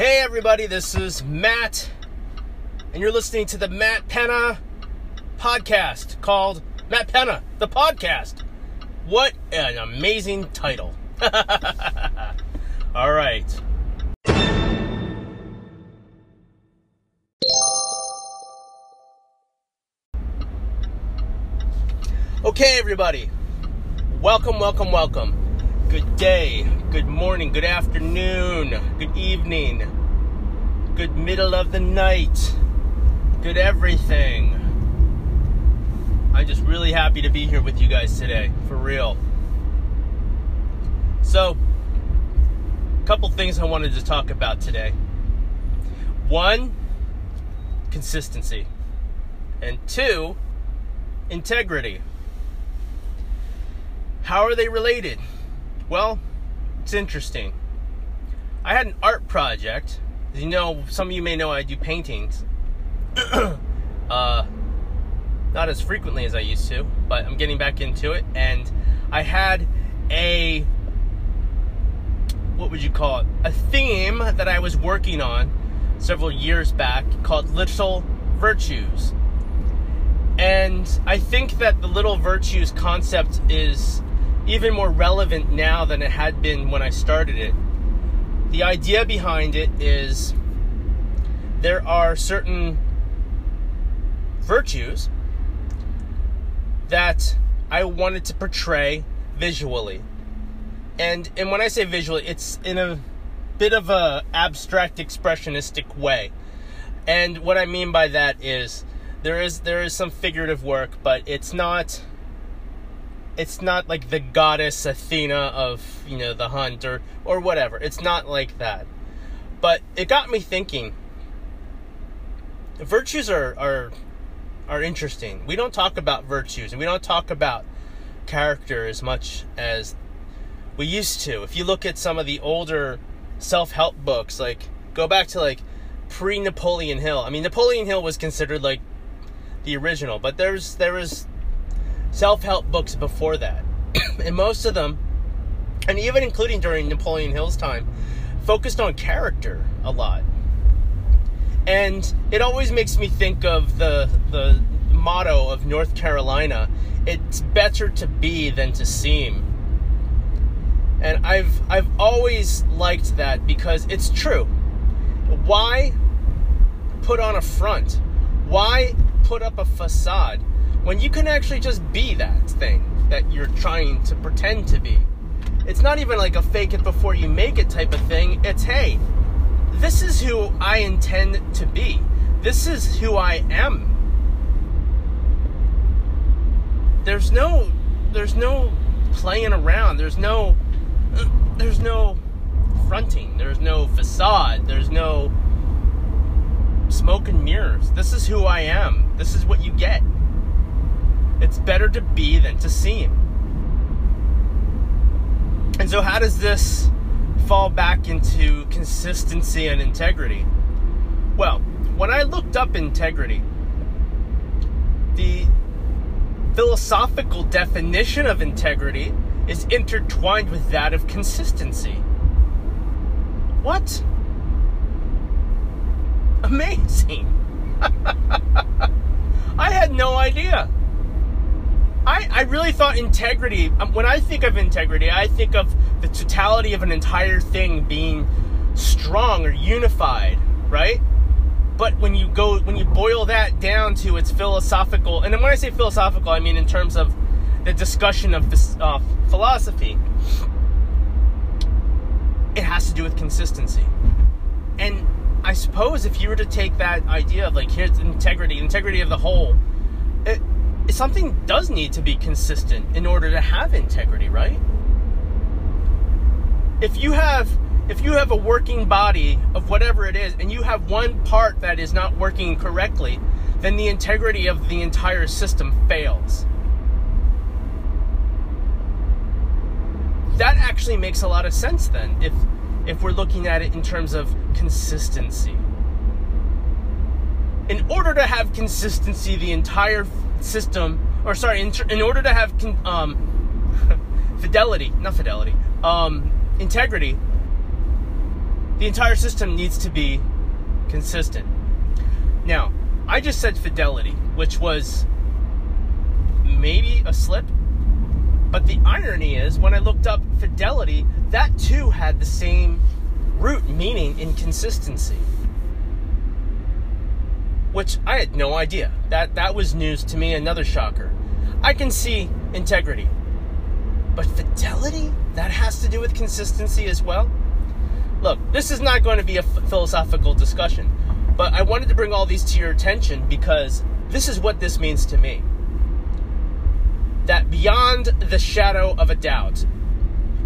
Hey, everybody, this is Matt, and you're listening to the Matt Penna podcast called Matt Penna, the podcast. What an amazing title! All right. Okay, everybody, welcome, welcome, welcome. Good day, good morning, good afternoon, good evening, good middle of the night, good everything. I'm just really happy to be here with you guys today, for real. So, a couple things I wanted to talk about today. One, consistency, and two, integrity. How are they related? Well, it's interesting. I had an art project. You know, some of you may know I do paintings. uh, not as frequently as I used to, but I'm getting back into it. And I had a, what would you call it? A theme that I was working on several years back called Little Virtues. And I think that the Little Virtues concept is even more relevant now than it had been when I started it. The idea behind it is there are certain virtues that I wanted to portray visually. And and when I say visually, it's in a bit of a abstract expressionistic way. And what I mean by that is there is there is some figurative work, but it's not it's not like the goddess Athena of you know the hunt or or whatever. It's not like that. But it got me thinking. Virtues are are are interesting. We don't talk about virtues and we don't talk about character as much as we used to. If you look at some of the older self-help books, like go back to like pre-Napoleon Hill. I mean, Napoleon Hill was considered like the original, but there's there was self help books before that. and most of them, and even including during Napoleon Hill's time, focused on character a lot. And it always makes me think of the, the motto of North Carolina it's better to be than to seem. And I've I've always liked that because it's true. Why put on a front? Why put up a facade when you can actually just be that thing that you're trying to pretend to be. It's not even like a fake it before you make it type of thing. It's hey, this is who I intend to be. This is who I am. There's no there's no playing around. There's no there's no fronting. There's no facade. There's no smoke and mirrors. This is who I am. This is what you get. It's better to be than to seem. And so, how does this fall back into consistency and integrity? Well, when I looked up integrity, the philosophical definition of integrity is intertwined with that of consistency. What? Amazing. I had no idea. I, I really thought integrity, um, when I think of integrity, I think of the totality of an entire thing being strong or unified, right? But when you go, when you boil that down to its philosophical, and when I say philosophical, I mean in terms of the discussion of this uh, philosophy, it has to do with consistency. And I suppose if you were to take that idea of like here's integrity, integrity of the whole, something does need to be consistent in order to have integrity, right? If you have if you have a working body of whatever it is and you have one part that is not working correctly, then the integrity of the entire system fails. That actually makes a lot of sense then if if we're looking at it in terms of consistency. In order to have consistency, the entire system, or sorry, in, in order to have um, fidelity, not fidelity, um, integrity, The entire system needs to be consistent. Now, I just said fidelity, which was maybe a slip. But the irony is, when I looked up fidelity, that too had the same root meaning inconsistency. Which I had no idea. That that was news to me, another shocker. I can see integrity. But fidelity? That has to do with consistency as well? Look, this is not going to be a philosophical discussion, but I wanted to bring all these to your attention because this is what this means to me. That beyond the shadow of a doubt,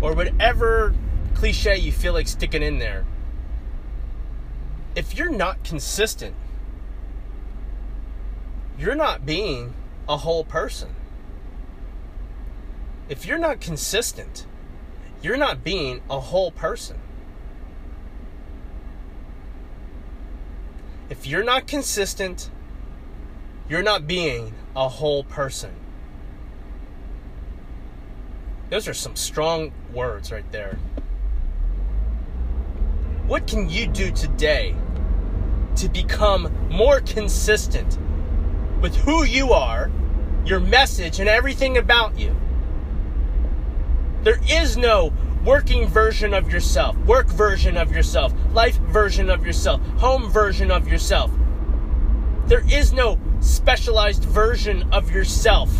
or whatever cliche you feel like sticking in there, if you're not consistent, you're not being a whole person. If you're not consistent, you're not being a whole person. If you're not consistent, you're not being a whole person. Those are some strong words right there. What can you do today to become more consistent with who you are, your message, and everything about you? There is no working version of yourself, work version of yourself, life version of yourself, home version of yourself. There is no specialized version of yourself.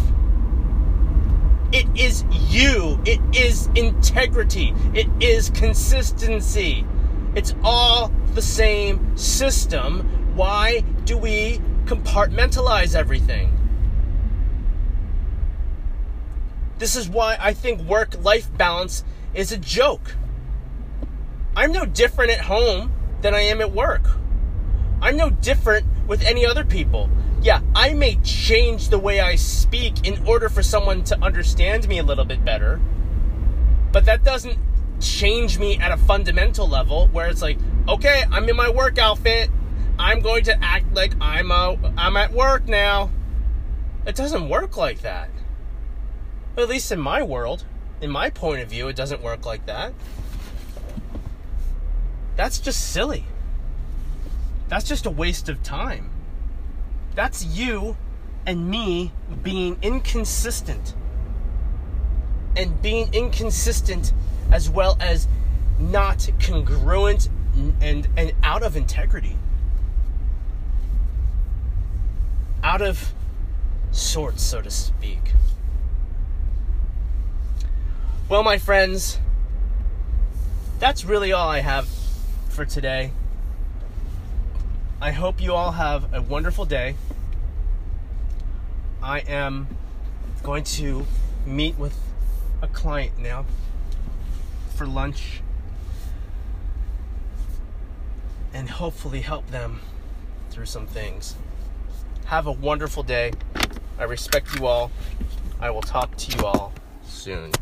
It is you. It is integrity. It is consistency. It's all the same system. Why do we compartmentalize everything? This is why I think work life balance is a joke. I'm no different at home than I am at work. I'm no different with any other people. Yeah, I may change the way I speak in order for someone to understand me a little bit better, but that doesn't change me at a fundamental level where it's like, okay, I'm in my work outfit. I'm going to act like I'm a, I'm at work now. It doesn't work like that. At least in my world in my point of view, it doesn't work like that. That's just silly. That's just a waste of time. That's you and me being inconsistent. And being inconsistent as well as not congruent and, and out of integrity. Out of sorts, so to speak. Well, my friends, that's really all I have for today. I hope you all have a wonderful day. I am going to meet with a client now for lunch and hopefully help them through some things. Have a wonderful day. I respect you all. I will talk to you all soon.